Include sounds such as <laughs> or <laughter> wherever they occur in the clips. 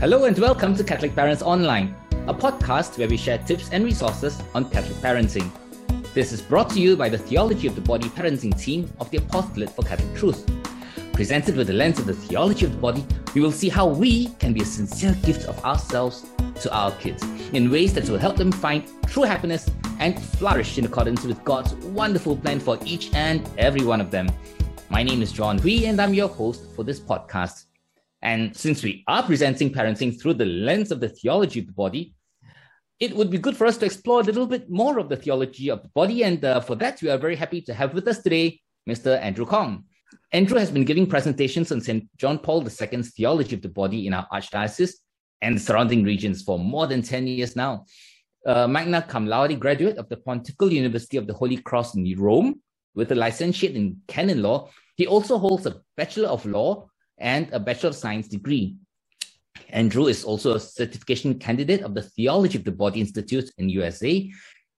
Hello and welcome to Catholic Parents Online, a podcast where we share tips and resources on Catholic parenting. This is brought to you by the Theology of the Body parenting team of the Apostolate for Catholic Truth. Presented with the lens of the theology of the body, we will see how we can be a sincere gift of ourselves to our kids in ways that will help them find true happiness and flourish in accordance with God's wonderful plan for each and every one of them. My name is John Hui, and I'm your host for this podcast. And since we are presenting parenting through the lens of the theology of the body, it would be good for us to explore a little bit more of the theology of the body. And uh, for that, we are very happy to have with us today Mr. Andrew Kong. Andrew has been giving presentations on St. John Paul II's theology of the body in our archdiocese and surrounding regions for more than 10 years now. Uh, magna cum laude graduate of the Pontifical University of the Holy Cross in Rome with a licentiate in canon law, he also holds a Bachelor of Law and a Bachelor of Science degree. Andrew is also a certification candidate of the Theology of the Body Institute in USA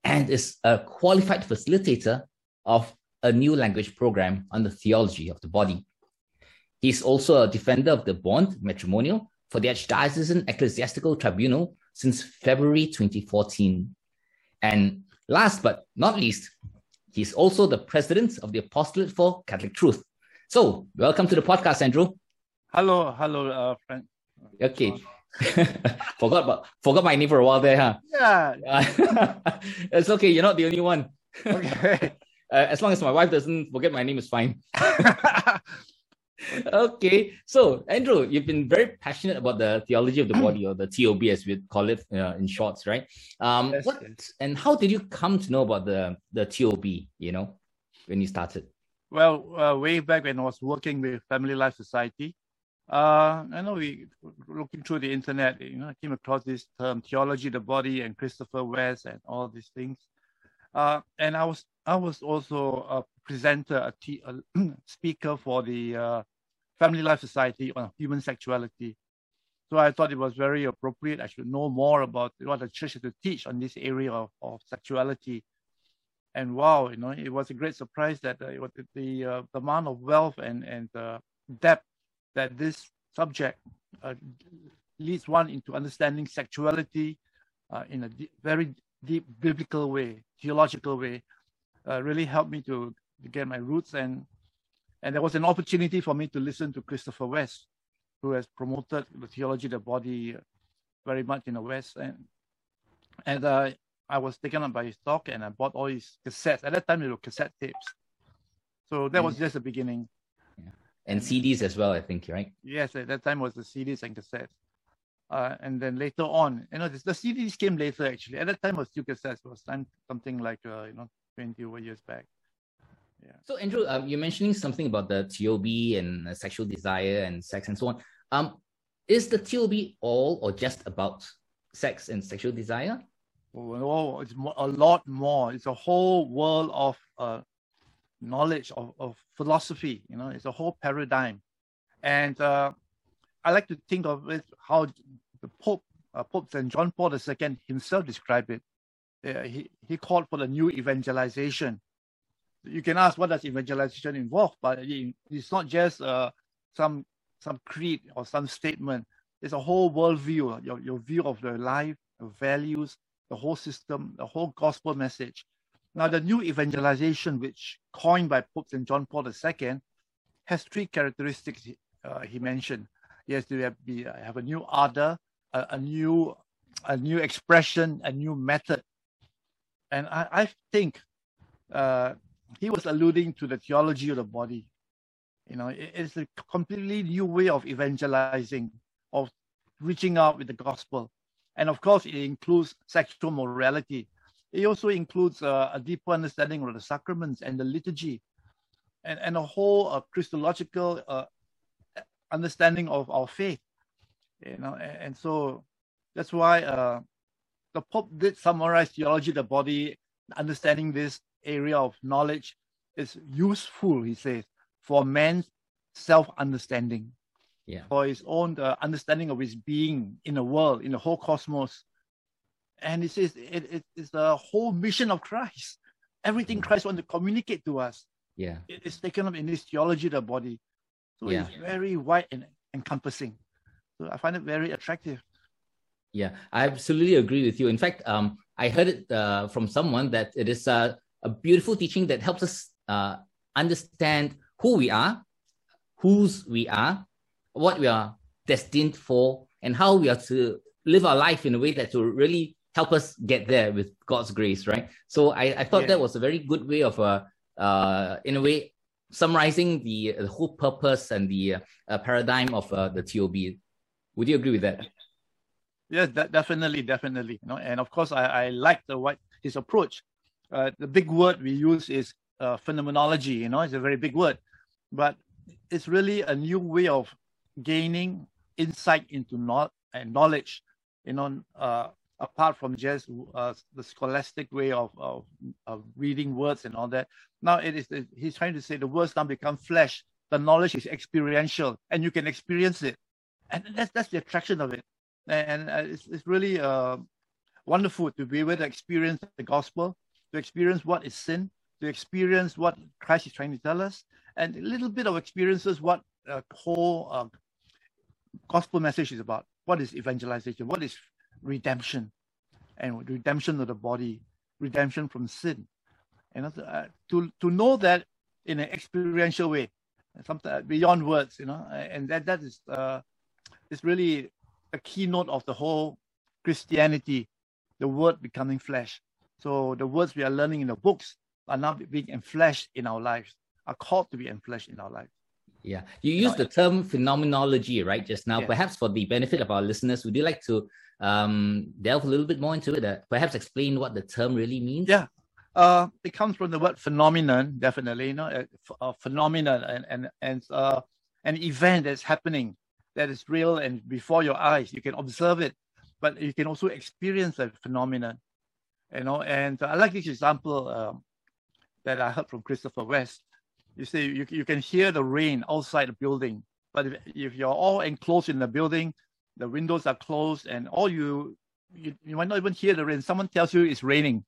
and is a qualified facilitator of a new language program on the theology of the body. He's also a defender of the bond matrimonial for the Archdiocesan Ecclesiastical Tribunal since February 2014. And last but not least, he's also the president of the Apostolate for Catholic Truth. So, welcome to the podcast, Andrew. Hello, hello, uh, friend. Okay. <laughs> forgot about forgot my name for a while there, huh? Yeah. <laughs> it's okay. You're not the only one. Okay. <laughs> Uh, as long as my wife doesn't forget my name is fine. okay, so Andrew, you've been very passionate about the theology of the body, or the TOB as we call it uh, in shorts, right? Um, Yes, what yes. and how did you come to know about the the TOB? You know, when you started. well, uh, way back when I was working with Family Life Society, uh, I know we looking through the internet, you know, I came across this term theology the body and Christopher West and all these things. Uh, and I was I was also a presenter, a, t- a <clears throat> speaker for the uh, Family Life Society on human sexuality. So I thought it was very appropriate. I should know more about what the church has to teach on this area of, of sexuality. And wow, you know, it was a great surprise that uh, the, uh, the amount of wealth and and uh, depth that this subject uh, leads one into understanding sexuality uh, in a deep, very deep biblical way, theological way, uh, really helped me to, to get my roots and and there was an opportunity for me to listen to Christopher West, who has promoted the theology of the body very much in the West and and uh, I was taken up by his talk and I bought all his cassettes. At that time, they were cassette tapes. So that was just the beginning. And CDs as well, I think, right? Yes, at that time was the CDs and cassettes. Uh, and then later on, you know, this, the CDs came later actually. At that time, it was still cassettes. It was something like, uh, you know, 20 over years back. Yeah. So, Andrew, um, you're mentioning something about the TOB and uh, sexual desire and sex and so on. Um, is the TOB all or just about sex and sexual desire? Oh, it's a lot more. It's a whole world of uh, knowledge of, of philosophy. You know, it's a whole paradigm, and uh, I like to think of it how the Pope, uh, Pope Saint John Paul II himself described it. Uh, he he called for the new evangelization. You can ask what does evangelization involve, but it- it's not just uh, some some creed or some statement. It's a whole worldview, your your view of the life, the values, the whole system, the whole gospel message. Now, the new evangelization, which coined by Pope St. John Paul II, has three characteristics uh, he mentioned. Yes, to have, be, have a new ardor, a, a new a new expression, a new method. And I, I think uh, he was alluding to the theology of the body. You know, it- it's a completely new way of evangelizing, of reaching out with the gospel. And of course, it includes sexual morality. It also includes uh, a deeper understanding of the sacraments and the liturgy, and, and a whole uh, Christological uh, understanding of our faith. You know, and, and so that's why uh, the Pope did summarize theology of the body, understanding this area of knowledge is useful, he says, for man's self-understanding Yeah. for his own uh, understanding of his being in the world, in the whole cosmos. And he says it, it is the whole mission of Christ. Everything Christ wants to communicate to us, Yeah. it is taken up in this theology of the body. So Yeah. it's very wide and encompassing. So I find it very attractive. Yeah, I absolutely agree with you. In fact, um, I heard it uh, from someone that it is uh, a beautiful teaching that helps us uh, understand who we are, whose we are, what we are destined for, and how we are to live our life in a way that will really help us get there with God's grace, right? So I, I thought yeah. that was a very good way of, uh, uh, in a way, summarizing the, the whole purpose and the uh, paradigm of uh, the TOB. Would you agree with that? Yes, definitely, definitely. You know, and of course, I, I like the what his approach. Uh, the big word we use is uh, phenomenology. You know, it's a very big word, but it's really a new way of gaining insight into not and knowledge. You know, uh, apart from just uh, the scholastic way of, of, of reading words and all that. Now it is he's trying to say the words now become flesh. The knowledge is experiential, and you can experience it, and that's that's the attraction of it and uh, it's, it's really uh, wonderful to be able to experience the gospel, to experience what is sin, to experience what Christ is trying to tell us, and a little bit of experiences what the whole uh, gospel message is about. What is evangelization? What is redemption? And redemption of the body, redemption from sin. And uh, to to know that in an experiential way, something beyond words, you know, and that that is uh, is really a keynote of the whole Christianity, the word becoming flesh. So the words we are learning in the books are now being enfleshed in our lives, are called to be enfleshed in our lives. Yeah, you used the term phenomenology, right, just now. Perhaps for the benefit of our listeners, would you like to um, delve a little bit more into it? Uh, perhaps explain what the term really means? Yeah, uh, it comes from the word phenomenon, definitely, you know, a, a phenomenon and, and, and uh, an event that's happening that is real and before your eyes. You can observe it, but you can also experience that phenomenon. You know, and I like this example um, that I heard from Christopher West. You say you, you can hear the rain outside the building, but if, if you're all enclosed in the building, the windows are closed, and all you, you you might not even hear the rain. Someone tells you it's raining,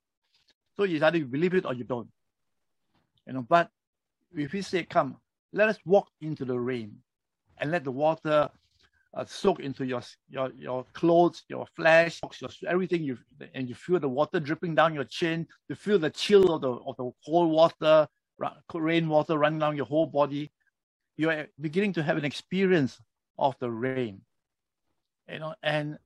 so you either you believe it or you don't. You know, but if we say, "Come, let us walk into the rain," and let the water uh, soak into your your your clothes, your flesh, your everything. You and you feel the water dripping down your chin. You feel the chill of the of the cold water, rainwater running down your whole body. You are beginning to have an experience of the rain, you know, and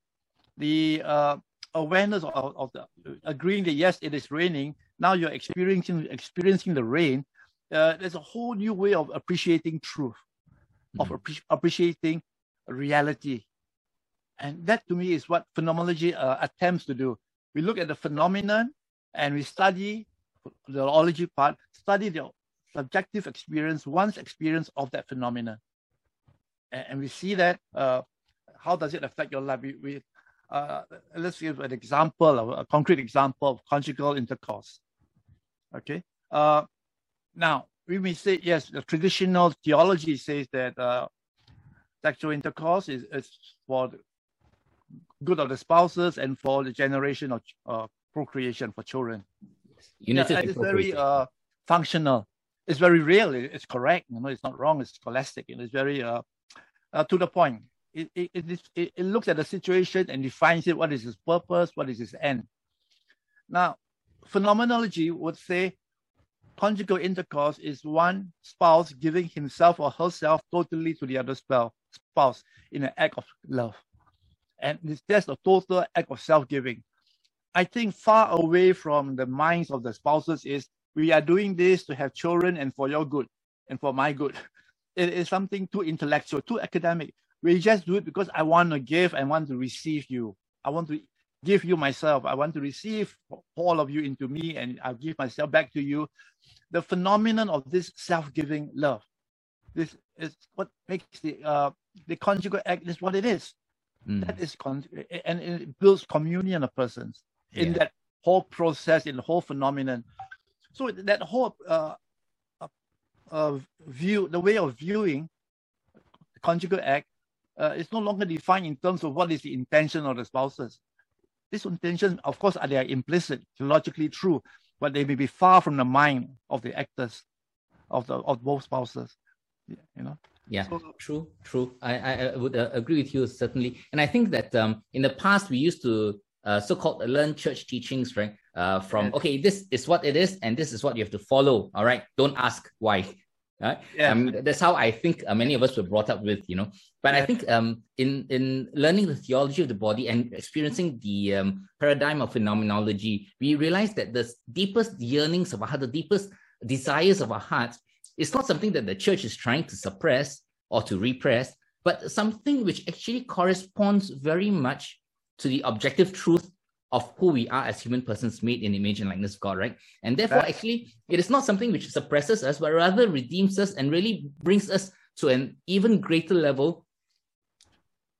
the uh, awareness of, of the agreeing that yes, it is raining. Now you're experiencing experiencing the rain. Uh, there's a whole new way of appreciating truth of mm. appreciating reality. And that to me is what phenomenology uh, attempts to do. We look at the phenomenon and we study the ology part, study the subjective experience, one's experience of that phenomenon. And, and we see that uh, how does it affect your life? We, we uh, let's give an example, a concrete example of conjugal intercourse. Okay. Uh, now, we may say, yes, the traditional theology says that uh, sexual intercourse is, is for the good of the spouses and for the generation of procreation for children. Yeah, it's very uh, functional. It's very real. It's correct. You know, it's not wrong. It's scholastic. And it's very uh, uh, to the point. It, it, it, it, looks at the situation and defines it. What is its purpose? What is its end? Now, phenomenology would say conjugal intercourse is one spouse giving himself or herself totally to the other spouse in an act of love. And it's just a total act of self-giving. I think far away from the minds of the spouses is we are doing this to have children and for your good and for my good. <laughs> It is something too intellectual, too academic. We just do it because I want to give, I want to receive you. I want to give you myself. I want to receive all of you into me and I'll give myself back to you. The phenomenon of this self-giving love. This is what makes the uh, the conjugal act is what it is. Mm. That is con- and it builds communion of persons yeah. in that whole process, in the whole phenomenon. So that whole uh, uh, view, the way of viewing the conjugal act, uh, is no longer defined in terms of what is the intention of the spouses. These intentions, of course, are they are implicit, logically true, but they may be far from the mind of the actors, of the of both spouses. You know, Yeah, so, true, true. I, I would uh, agree with you certainly, and I think that um, in the past we used to uh, so-called learn church teachings, right? Uh, from yes. okay, this is what it is, and this is what you have to follow. All right, don't ask why. Right? Yeah. Um, that's how I think uh, many of us were brought up with, you know. But yeah. I think um, in in learning the theology of the body and experiencing the um, paradigm of phenomenology, we realize that the deepest yearnings of our heart, the deepest desires of our hearts, is not something that the church is trying to suppress or to repress, but something which actually corresponds very much to the objective truth of who we are as human persons made in image and likeness of God, right? And therefore, That's... actually, it is not something which suppresses us, but rather redeems us and really brings us to an even greater level,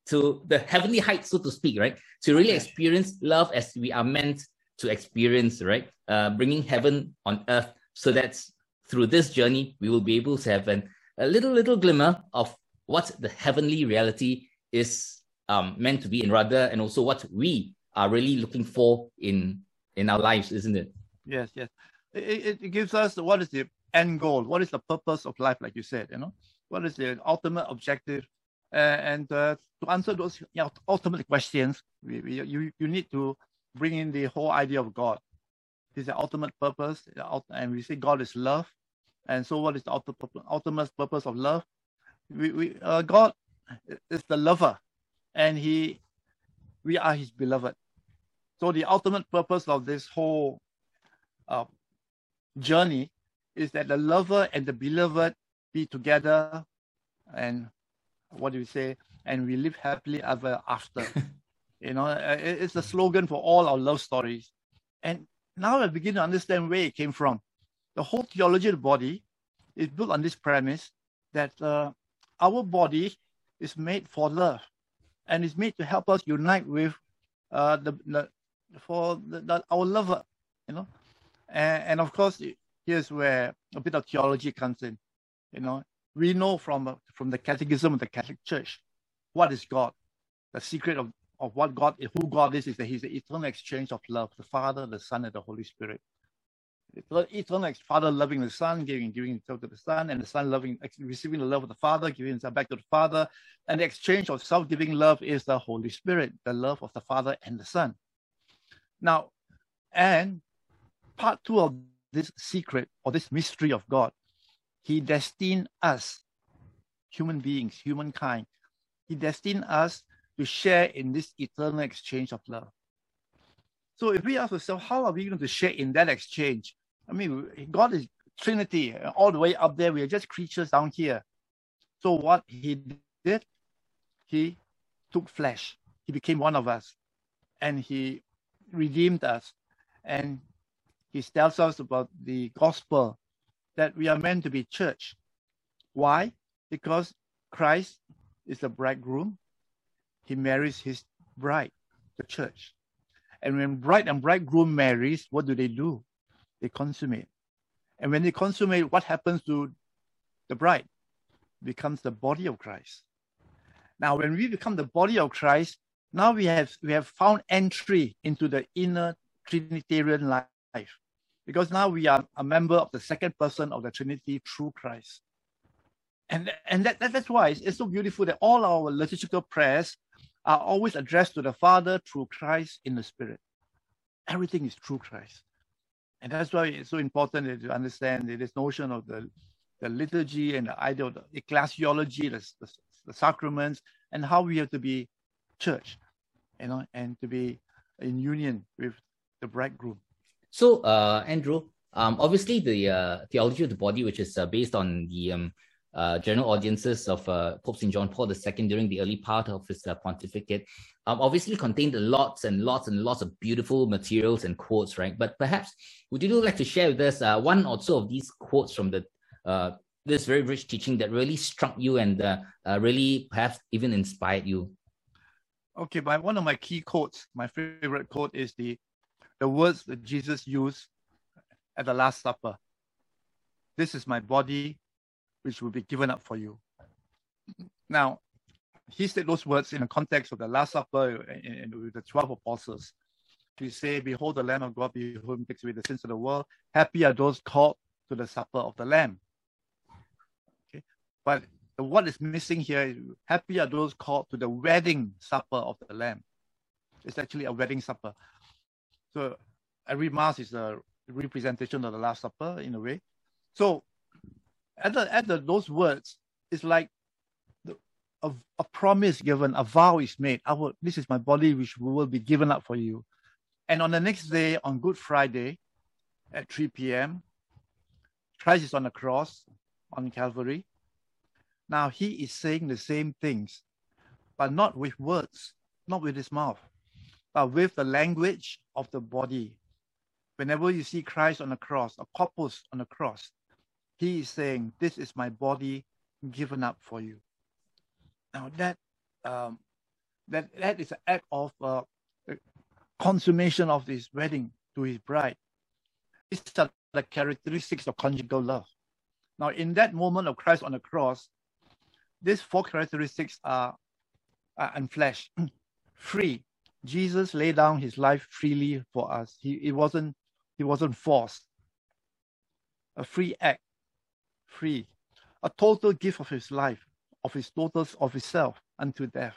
to the heavenly heights, so to speak, right? To really experience love as we are meant to experience, right? Uh, bringing heaven on earth. So that through this journey, we will be able to have an, a little, little glimmer of what the heavenly reality is um, meant to be, in rather, and also what we are really looking for in in our lives, isn't it? Yes, yes. It, it gives us what is the end goal, what is the purpose of life, like you said, you know, what is the ultimate objective, uh, and uh, to answer those you know, ultimate questions, we, we, you you need to bring in the whole idea of God. This Is the ultimate purpose, and we say God is love, and so what is the ultimate purpose of love? We, we uh, God is the lover, and He we are his beloved. So the ultimate purpose of this whole uh, journey is that the lover and the beloved be together and what do we say? And we live happily ever after. <laughs> you know, uh, it's the slogan for all our love stories. And now I begin to understand where it came from. The whole theology of the body is built on this premise that uh, our body is made for love and it's made to help us unite with uh, the, the for the, the, our lover, you know. And, and of course, here's where a bit of theology comes in. You know, we know from from the Catechism of the Catholic Church what is God. The secret of, of what God, who God is, is that He's the eternal exchange of love, the Father, the Son, and the Holy Spirit eternal Father loving the Son, giving giving himself to the Son, and the Son loving receiving the love of the Father, giving himself back to the Father, and the exchange of self-giving love is the Holy Spirit, the love of the Father and the Son. Now, and part two of this secret or this mystery of God, He destined us, human beings, humankind, He destined us to share in this eternal exchange of love. So if we ask ourselves, how are we going to share in that exchange? I mean, God is Trinity, all the way up there. We are just creatures down here. So what he did, he took flesh. He became one of us, and he redeemed us. And he tells us about the gospel that we are meant to be church. Why? Because Christ is the bridegroom. He marries his bride, the church. And when bride and bridegroom marries, what do they do? They consummate. And when they consummate, what happens to the bride? Becomes the body of Christ. Now, when we become the body of Christ, now we have we have found entry into the inner Trinitarian life. Because now we are a member of the second person of the Trinity through Christ. And, and that, that, that's why it's, it's so beautiful that all our liturgical prayers are always addressed to the Father through Christ in the Spirit. Everything is through Christ. And that's why it's so important to understand this notion of the, the liturgy and the idea of the ecclesiology, the, the, the sacraments, and how we have to be church, you know, and to be in union with the bridegroom. So, uh, Andrew, um, obviously the uh, theology of the body, which is uh, based on the um, uh, general audiences of uh, Pope St. John Paul II during the early part of his uh, pontificate, um, obviously contained lots and lots and lots of beautiful materials and quotes, right? But perhaps would you like to share with us uh, one or two of these quotes from the uh, this very rich teaching that really struck you and uh, really perhaps even inspired you? Okay, my one of my key quotes, my favorite quote is the the words that Jesus used at the Last Supper. This is my body which will be given up for you. Now, he said those words in the context of the Last Supper and with the 12 apostles. He said, Behold the Lamb of God, whom takes away the sins of the world. Happy are those called to the supper of the Lamb. Okay. But what is missing here is happy are those called to the wedding supper of the Lamb. It's actually a wedding supper. So every mass is a representation of the Last Supper in a way. So at the at the those words, it's like the, a, a promise given, a vow is made. Our this is my body which will be given up for you. And on the next day, on Good Friday, at 3 p.m., Christ is on the cross on Calvary. Now he is saying the same things, but not with words, not with his mouth, but with the language of the body. Whenever you see Christ on the cross, a corpus on the cross, he is saying, This is my body given up for you. Now that um, that that is an act of uh, consummation of his wedding to his bride. These are the characteristics of conjugal love. Now, in that moment of Christ on the cross, these four characteristics are, are unfleshed, <clears throat> free. Jesus laid down his life freely for us. He it wasn't he wasn't forced. A free act, free, a total gift of his life, of his total of himself unto death.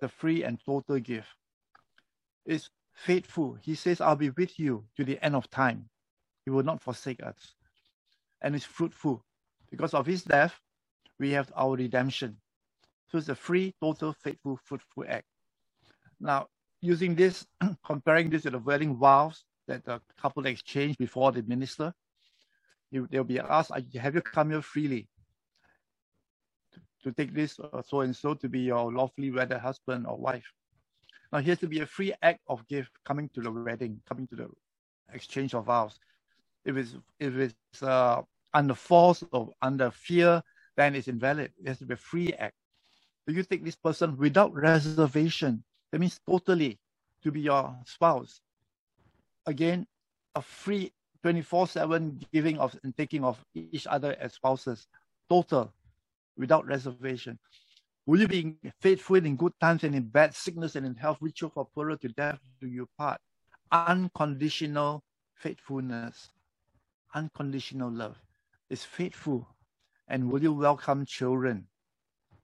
The free and total gift is faithful. He says, I'll be with you to the end of time. He will not forsake us. And is fruitful. Because of his death, we have our redemption. So it's a free, total, faithful, fruitful act. Now, using this, <clears throat> comparing this to the wedding vows that the couple exchange before the minister, they'll be asked, have you come here freely to, to take this so and so to be your lawfully wedded husband or wife? Now, here's to be a free act of gift coming to the wedding, coming to the exchange of vows. If it's if it's uh, under force or under fear, then it's invalid. It has to be a free act. Do you take this person without reservation? That means totally to be your spouse. Again, a free 24-7 giving of and taking of each other as spouses. Total, without reservation. Will you be faithful in good times and in bad, sickness and in health, you for poorer to death do you part? Unconditional faithfulness, unconditional love is faithful. And will you welcome children?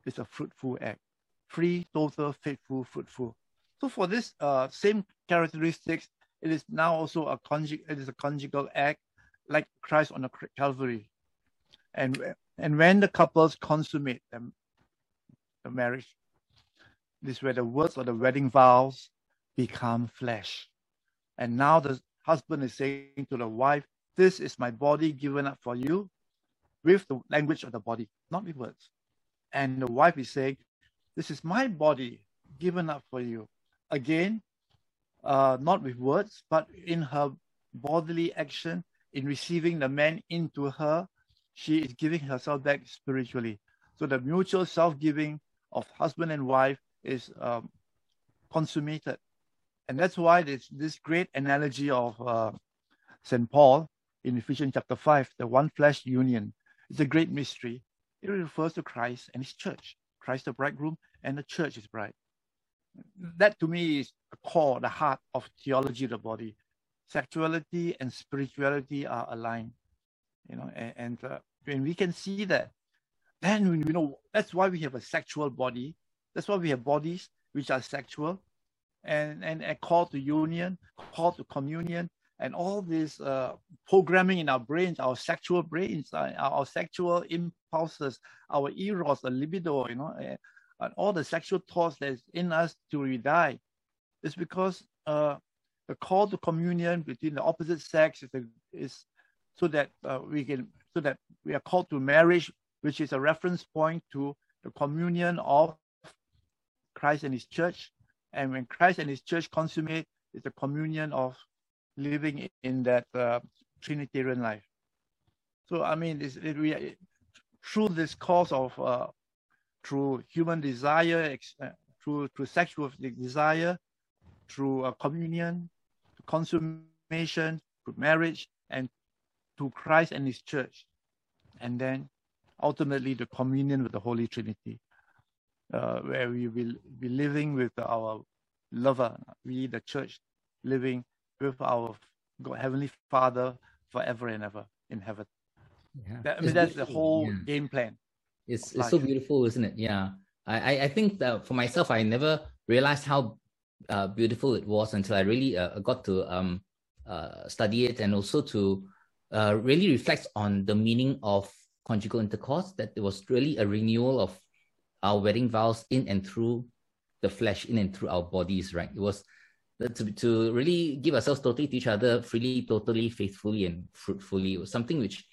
It's a fruitful act. Free, total, faithful, fruitful. So for this uh, same characteristics, it is now also a conjug- it is a conjugal act like Christ on the Calvary. And, and when the couples consummate them, the marriage. This is where the words of the wedding vows become flesh. And now the husband is saying to the wife, This is my body given up for you with the language of the body, not with words. And the wife is saying, This is my body given up for you. Again, uh, not with words, but in her bodily action, in receiving the man into her, she is giving herself back spiritually. So the mutual self giving of husband and wife is um, consummated. And that's why this, this great analogy of uh, St. Paul in Ephesians chapter 5, the one flesh union, is a great mystery. It refers to Christ and his church, Christ the bridegroom and the church is bride. That to me is the core, the heart of theology of the body. Sexuality and spirituality are aligned, you know, and, and uh, when we can see that then you know that's why we have a sexual body. That's why we have bodies which are sexual, and and a call to union, call to communion, and all this uh, programming in our brains, our sexual brains, uh, our sexual impulses, our eros, the libido, you know, uh, and all the sexual thoughts that's in us till we die. It's because uh, the call to communion between the opposite sex is, is so that uh, we can so that we are called to marriage which is a reference point to the communion of Christ and his church. And when Christ and his church consummate, it's a communion of living in that uh, Trinitarian life. So, I mean, it, we, through this cause of, uh, through human desire, uh, through, through sexual desire, through uh, communion, consummation, through marriage, and to Christ and his church. And then ultimately the communion with the Holy Trinity, uh, where we will be living with our lover, we, the church, living with our God, Heavenly Father forever and ever in heaven. Yeah. That, I mean, that's the whole yeah. game plan. It's, it's so beautiful, isn't it? Yeah. I, I think that for myself, I never realized how uh, beautiful it was until I really uh, got to um, uh, study it and also to uh, really reflect on the meaning of conjugal intercourse, that it was really a renewal of our wedding vows in and through the flesh, in and through our bodies, right? It was to, to really give ourselves totally to each other, freely, totally, faithfully, and fruitfully. It was something which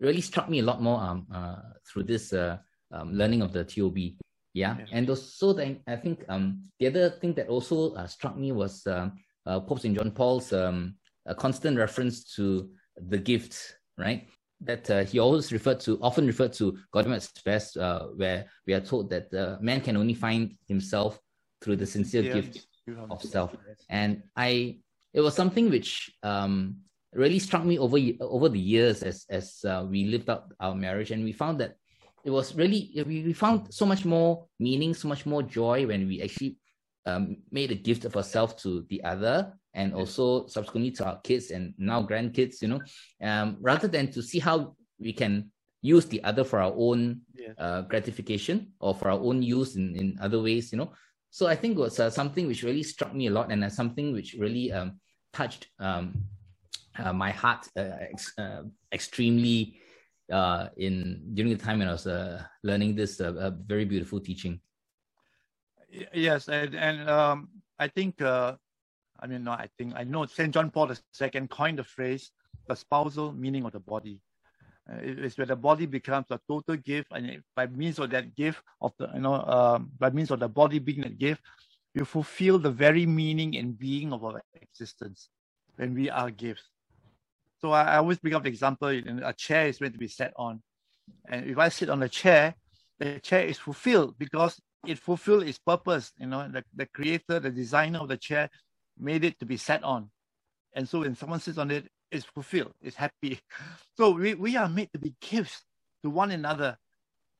really struck me a lot more um, uh, through this uh, um, learning of the TOB. Yeah, yes. and also then I think um, the other thing that also uh, struck me was uh, uh, Pope St. John Paul's um, constant reference to the gift, right? That uh, he always referred to, often referred to Gaudium et Spes, uh, where we are told that uh, man can only find himself through the sincere yeah. gift of self. And I, it was something which um, really struck me over over the years as as uh, we lived out our marriage, and we found that it was really we, we found so much more meaning, so much more joy when we actually um, made a gift of ourselves to the other and also subsequently to our kids and now grandkids, you know, um, rather than to see how we can use the other for our own uh, gratification or for our own use in, in other ways, you know. So I think it was uh, something which really struck me a lot and uh, something which really um, touched um, uh, my heart uh, ex- uh, extremely in during the time when I was learning this very beautiful teaching. Yes, and, and um, I think I mean, no, I think I know St. John Paul II coined the phrase the spousal meaning of the body. Uh, it's where the body becomes a total gift, and by means of that gift of the, you know, um, by means of the body being a gift, you fulfill the very meaning and being of our existence when we are gifts. So I, I always bring up the example: a chair is meant to be sat on, and if I sit on a chair, the chair is fulfilled because it fulfilled its purpose. You know, the, the creator, the designer of the chair made it to be sat on. And so when someone sits on it, it's fulfilled, it's happy. <laughs> So we, we are made to be gifts to one another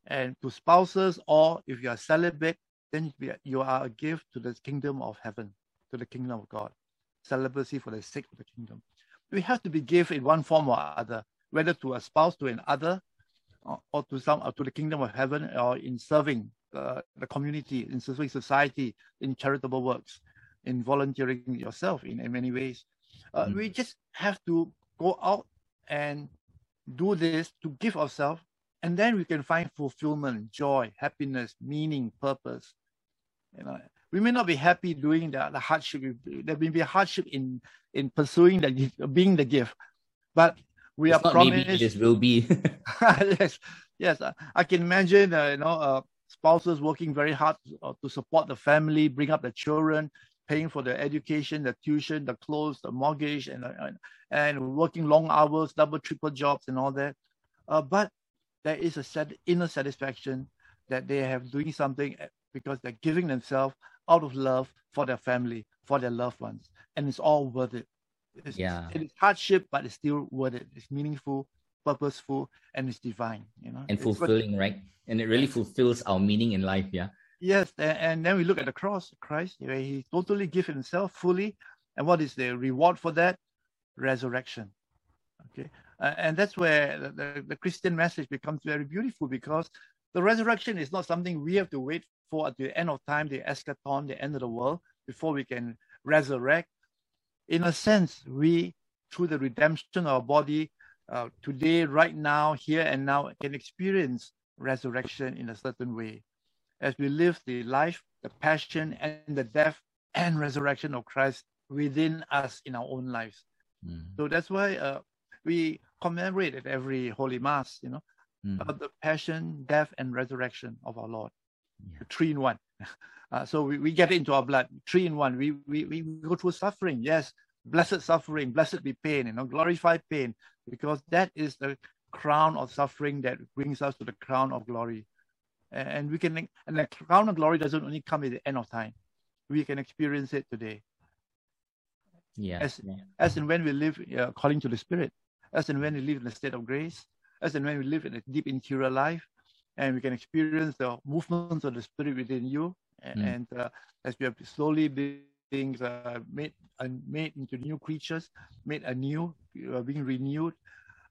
and to spouses, or if you are celibate, then you are a gift to the kingdom of heaven, to the kingdom of God. Celibacy for the sake of the kingdom. We have to be gift in one form or other, whether to a spouse, to another, or, or to some or to the kingdom of heaven, or in serving uh, the community, in serving society, in charitable works in volunteering yourself in, in many ways. Uh, mm. We just have to go out and do this to give ourselves, and then we can find fulfillment, joy, happiness, meaning, purpose. You know, we may not be happy doing the, the hardship. There may be a hardship in in pursuing the being the gift, but we it's are promised. Maybe this will be. <laughs> <laughs> yes, yes. I can imagine. Uh, you know, uh, spouses working very hard to, uh, to support the family, bring up the children, paying for the education, the tuition, the clothes, the mortgage, and and, and working long hours, double, triple jobs, and all that. Uh, but there is a set inner satisfaction that they have doing something because they're giving themselves out of love for their family, for their loved ones, and it's all worth it. It's, yeah, it is hardship, but it's still worth it. It's meaningful, purposeful, and it's divine. You know, and fulfilling, right? And it really fulfills our meaning in life. Yeah. Yes, and, then we look at the cross, Christ, where he totally gave himself fully. And what is the reward for that? Resurrection. Okay. Uh, and that's where the, the, the, Christian message becomes very beautiful because the resurrection is not something we have to wait for at the end of time, the eschaton, the end of the world, before we can resurrect. In a sense, we, through the redemption of our body, uh, today, right now, here and now, can experience resurrection in a certain way as we live the life, the passion, and the death and resurrection of Christ within us in our own lives. Mm. So that's why uh, we commemorate at every Holy Mass, you know, mm. about the passion, death, and resurrection of our Lord. Yeah. Three in one. <laughs> Uh, so we, we get it into our blood, three in one. We, we, we go through suffering, yes, blessed suffering, blessed be pain, you know, glorified pain, because that is the crown of suffering that brings us to the crown of glory and we can and the crown of glory doesn't only come at the end of time we can experience it today yeah as, yeah. as and when we live uh, according to the spirit as and when we live in a state of grace as and when we live in a deep interior life and we can experience the movements of the spirit within you and, mm. and uh, as we are slowly being uh, made uh, made into new creatures made anew uh, being renewed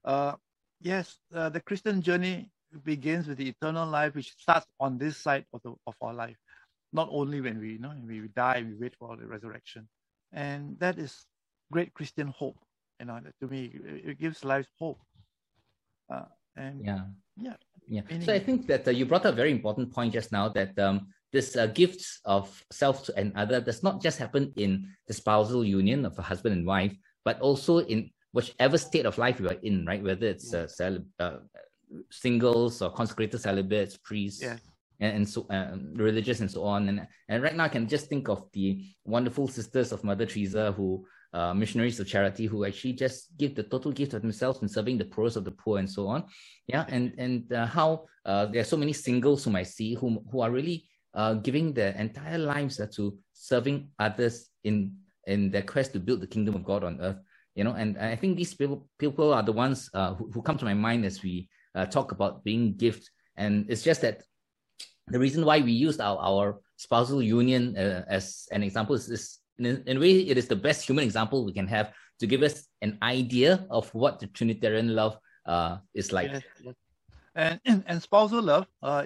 uh, yes uh, the christian journey begins with the eternal life, which starts on this side of the of our life, not only when we you know we die, we wait for the resurrection, and that is great Christian hope. You know, to me, it gives life hope. And yeah, yeah, yeah. So I think that uh, you brought up a very important point just now that um, this uh, gifts of self to another does not just happen in the spousal union of a husband and wife, but also in whichever state of life you are in, right? Whether it's uh, cel- uh, singles or consecrated celibates, priests, yeah. and, and, so uh, religious and so on. And and right now, I can just think of the wonderful sisters of Mother Teresa who. Uh, missionaries of charity who actually just give the total gift of themselves in serving the poorest of the poor and so on yeah and and uh, how uh, there are so many singles whom i see whom who are really uh, giving their entire lives uh, to serving others in in their quest to build the kingdom of God on earth. You know, and I think these people people are the ones uh, who, who come to my mind as we talk about being gift. And it's just that the reason why we used our, our spousal union as an example is, is in, in a way it is the best human example we can have to give us an idea of what the Trinitarian love uh, is like. Yes, yes. And, and spousal love uh,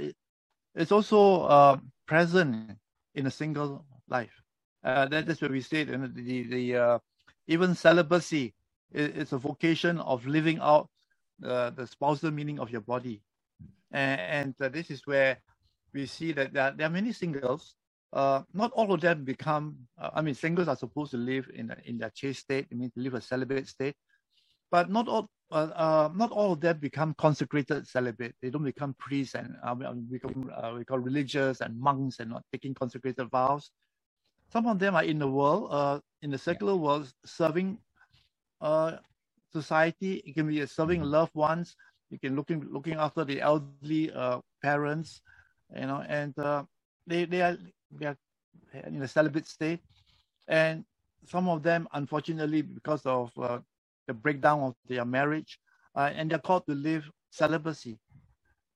it's also uh, present in a single life. Uh, that is what we said. And the the uh, even celibacy is, a vocation of living out uh, the spousal meaning of your body, and, and uh, this is where we see that there, there are many singles. Uh, not all of them become. Uh, I mean, singles are supposed to live in a, in their chaste state. I mean, to live a celibate state, but not all uh, uh, not all of them become consecrated celibate. They don't become priests and uh, become uh, we call religious and monks and not taking consecrated vows. Some of them are in the world, uh, in the secular world, serving uh, society. It can be serving mm-hmm. loved ones. You can looking looking after the elderly uh, parents, you know, and uh, they they are they are in a celibate state, and some of them, unfortunately, because of uh, the breakdown of their marriage, uh, and they're called to live celibacy.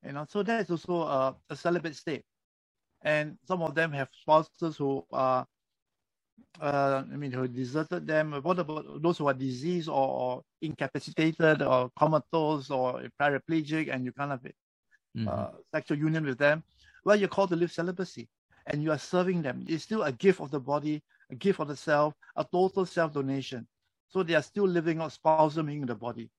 You know, so that is also a, a celibate state. And some of them have spouses who are, uh, I mean, who deserted them. What about those who are diseased or, or incapacitated or comatose or paraplegic and you kind of mm-hmm. uh, sexual union with them? Well, you're called to live celibacy and you are serving them. It's still a gift of the body, a gift of the self, a total self donation. So they are still living out spousal in the body.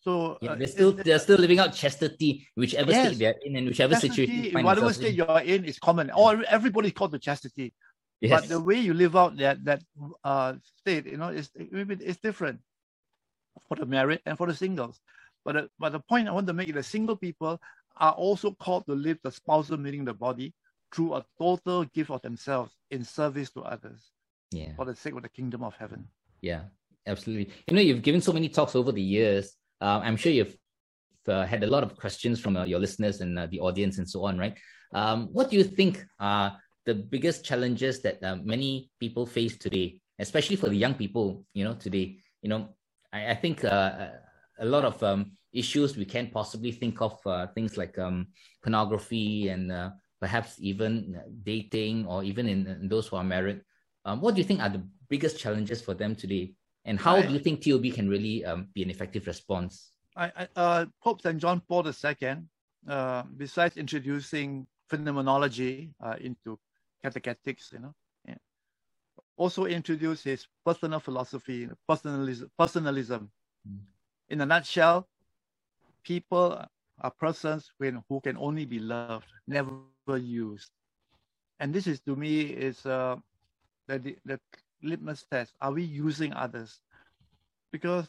So yeah, uh, they're still they're still living out chastity, whichever yes, state they're in and whichever chastity, situation. Whatever state in. you're in is common. Or everybody's called to chastity. Yes. But the way you live out that that uh, state, you know, is it's different for the married and for the singles. But uh, but the point I want to make is that single people are also called to live the spousal meaning the body through a total gift of themselves in service to others. Yeah. For the sake of the kingdom of heaven. Yeah absolutely. You know, you've given so many talks over the years. Uh, I'm sure you've uh, had a lot of questions from uh, your listeners and uh, the audience and so on, right? Um, what do you think are the biggest challenges that uh, many people face today, especially for the young people? You know, today, you know, I, I think uh, a lot of um, issues we can't possibly think of things like um, pornography and perhaps even dating or even in, in those who are married. Um, what do you think are the biggest challenges for them today and how do you think TOB can really um, be an effective response? I, I, uh, Pope St. John Paul II, uh, besides introducing phenomenology uh, into catechetics, you know, yeah, also introduced his personal philosophy, personalism. personalism. Mm. In a nutshell, people are persons when, who can only be loved, never used. And this is to me is uh, the, the litmus test. Are we using others? Because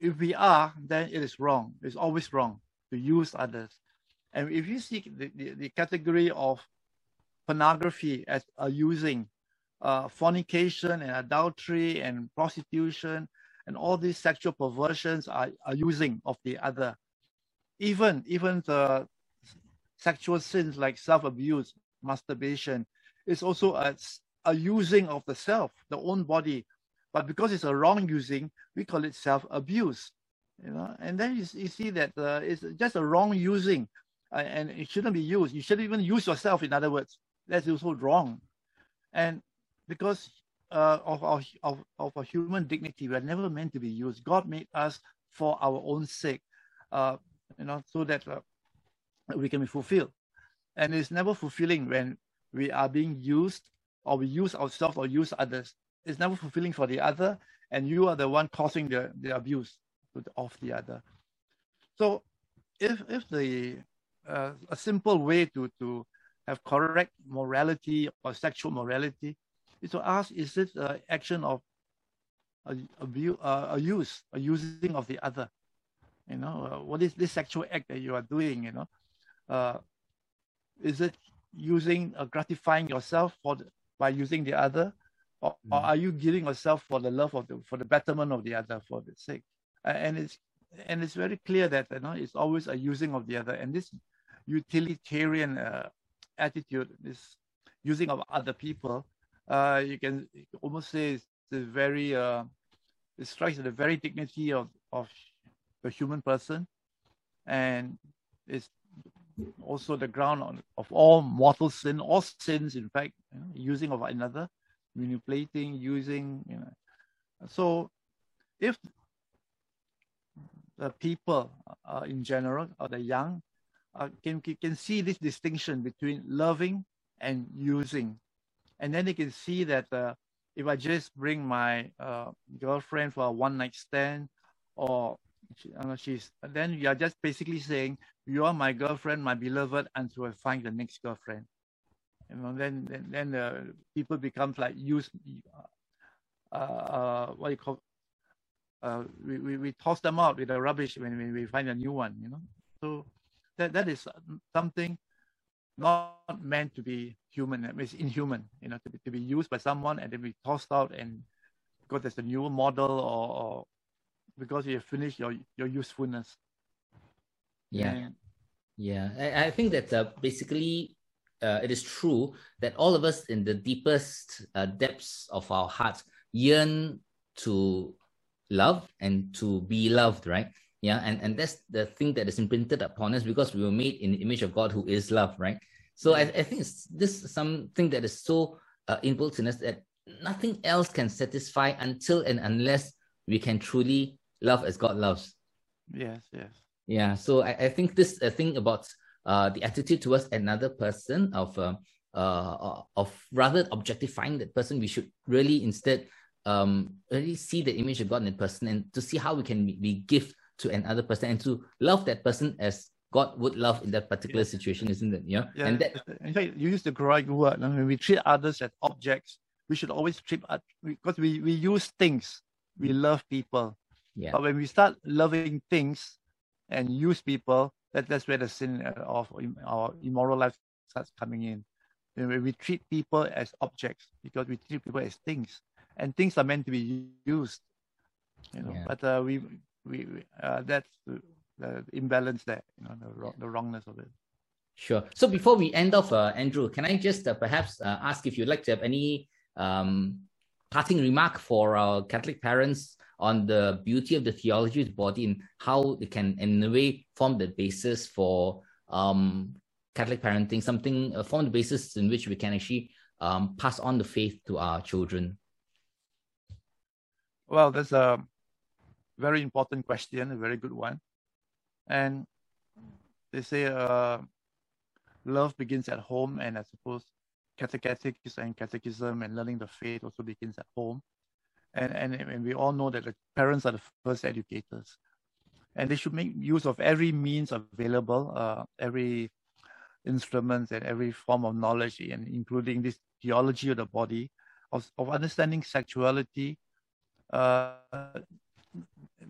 if we are, then it is wrong. It's always wrong to use others. And if you see the, the, the category of pornography as a using, uh, fornication and adultery and prostitution and all these sexual perversions are, are using of the other. Even even the sexual sins like self-abuse, masturbation, is also a a using of the self, the own body. But because it's a wrong using, we call it self-abuse. You know, and then you, you see that uh, it's just a wrong using, uh, and it shouldn't be used. You shouldn't even use yourself. In other words, that's also wrong. And because uh, of our of, of our human dignity, we are never meant to be used. God made us for our own sake, uh, you know, so that uh, we can be fulfilled. And it's never fulfilling when we are being used or we use ourselves or use others. It's never fulfilling for the other, and you are the one causing the, the abuse of the other. So if if the uh, a simple way to to have correct morality or sexual morality is to ask is it an action of a, a, uh, a use a using of the other you know uh, what is this sexual act that you are doing you know uh, is it using uh, gratifying yourself for the, by using the other? Or, mm. or, are you giving yourself for the love of the for the betterment of the other for the sake? And it's and it's very clear that you know it's always a using of the other. And this utilitarian uh, attitude this using of other people uh, you can almost say it's the very uh, it strikes at the very dignity of of the human person. And it's also the ground of all mortal sin, all sins, in fact, you know, using of another, manipulating, using, you know. So if the people uh, in general, or the young, uh, can, can see this distinction between loving and using. And then they can see that uh, if I just bring my uh, girlfriend for a one night stand or she, uh, she's then you are just basically saying you are my girlfriend, my beloved, until I find the next girlfriend. You know, then then, then uh, people becomes like use uh, uh, what you call uh, we, we, we toss them out with the rubbish when we, we find a new one, you know. So that that is something not meant to be human, it's inhuman, you know, to be, to be used by someone and then be tossed out and because there's a new model or, or because you have finished your your usefulness. Yeah, and, yeah. I, I think that uh, basically uh, it is true that all of us in the deepest uh, depths of our hearts yearn to love and to be loved, right? Yeah, and, and that's the thing that is imprinted upon us because we were made in the image of God who is love, right? So I, I think it's this something that is so uh, inbuilt in us that nothing else can satisfy until and unless we can truly love as God loves. Yes, yes. Yeah. So I, I think this uh, thing about uh, the attitude towards another person of uh, uh, of rather objectifying that person, we should really instead um really see the image of God in that person and to see how we can be, gift to another person and to love that person as God would love in that particular yeah. situation, isn't it? Yeah. yeah. And that in fact, you use the correct word. When we treat others as objects, we should always treat because we, we use things. We love people. Yeah. But when we start loving things and use people, that, that's where the sin of our immoral life starts coming in. When we treat people as objects because we treat people as things, and things are meant to be used. You know, yeah. but uh, we we uh, that's the, the, imbalance there. You know, the wrong, the wrongness of it. Sure. So before we end off, uh, Andrew, can I just uh, perhaps uh, ask if you'd like to have any um, parting remark for our Catholic parents on the beauty of the theology of the body and how it can, in a way, form the basis for um, Catholic parenting, something uh, form the basis in which we can actually um, pass on the faith to our children? Well, that's a very important question, a very good one. And they say uh, love begins at home, and I suppose catechetics and catechism and learning the faith also begins at home and, and, and we all know that the parents are the first educators. And they should make use of every means available uh, every instruments and every form of knowledge and including this theology of the body of, of understanding sexuality. Uh,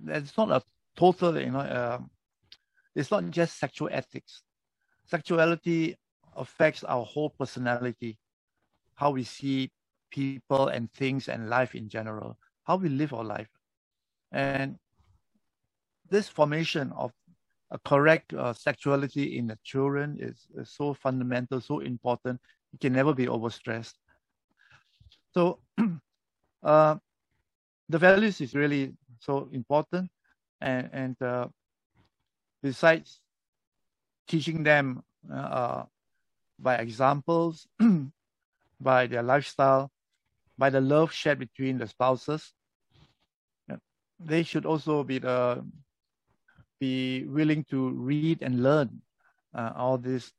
it's not a total you know uh, it's not just sexual ethics. Sexuality affects our whole personality how we see people and things and life in general, how we live our life. And this formation of a correct uh, sexuality in the children is, is, so fundamental, so important. It can never be overstressed. So <clears throat> uh, the values is really so important. And, and uh, besides teaching them uh, by examples, <clears throat> by their lifestyle, by the love shared between the spouses. They should also be the be willing to read and learn uh, all these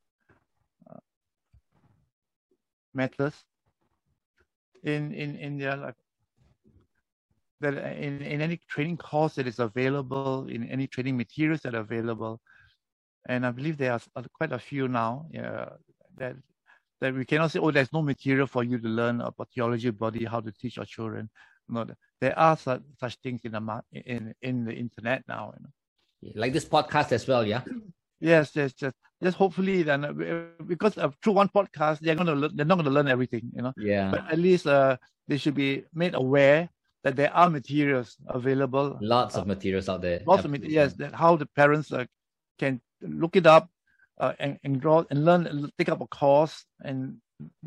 uh, matters in in in their like that in, in any training course that is available in any training materials that are available and i believe there are quite a few now yeah, that that we cannot say oh there's no material for you to learn about theology of body how to teach our children. No there are such, such things in the in in the internet now you know? like this podcast as well yeah? Yes yes just just hopefully then uh, because of, through one podcast they're learn, they're not going to learn everything you know. Yeah. But at least uh, they should be made aware that there are materials available. Lots uh, of materials out there. Lots Absolutely. of yes that how the parents uh, can look it up uh, and enroll and learn take up a course and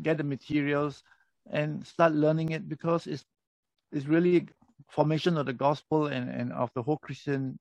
get the materials and start learning it because it's it's really formation of the gospel and, and of the whole Christian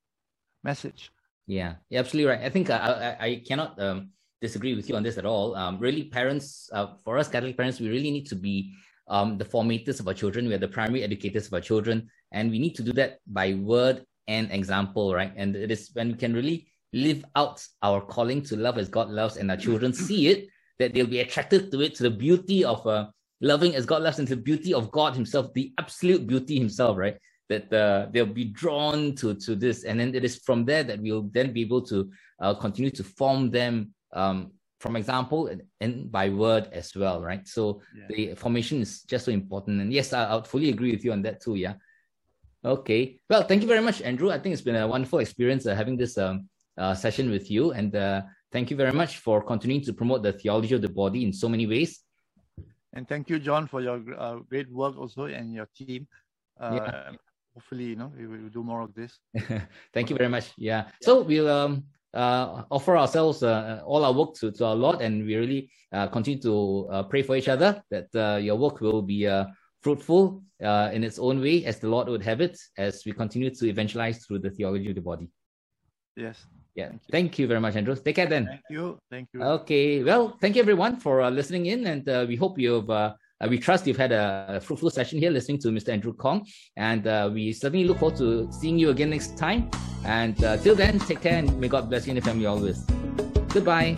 message. Yeah, you're absolutely right. I think I, I, I cannot um, disagree with you on this at all. Um, really, parents, uh, for us Catholic parents, we really need to be um, the formators of our children. We are the primary educators of our children, and we need to do that by word and example, right? And it is when we can really live out our calling to love as God loves, and our children <clears throat> see it, that they'll be attracted to it, to the beauty of uh, loving as God loves, and to the beauty of God Himself, the absolute beauty Himself, right? that uh, they'll be drawn to to this, and then it is from there that we'll then be able to uh, continue to form them um, from example and, and, by word as well, right? So yeah. the formation is just so important, and yes, I, I would fully agree with you on that too. Yeah. Okay. Well, thank you very much, Andrew. I think it's been a wonderful experience uh, having this um, uh, session with you, and uh, thank you very much for continuing to promote the theology of the body in so many ways. And thank you, John, for your uh, great work also and your team. Uh, yeah hopefully you know we will do more of this <laughs> thank you very much yeah so we'll um uh, offer ourselves uh, all our work to, to our Lord, and we really uh, continue to uh, pray for each other that uh, your work will be uh, fruitful in its own way as the Lord would have it, as we continue to evangelize through the theology of the body. Yes. Yeah. Thank you, thank you very much, Andrew. Take care then. Thank you. Thank you. Okay. Well, thank you everyone for listening in, and we hope you've uh, we trust you've had a fruitful session here listening to Mr. Andrew Kong, and uh, we certainly look forward to seeing you again next time. And uh, till then, take care and may God bless you and your family always. Goodbye.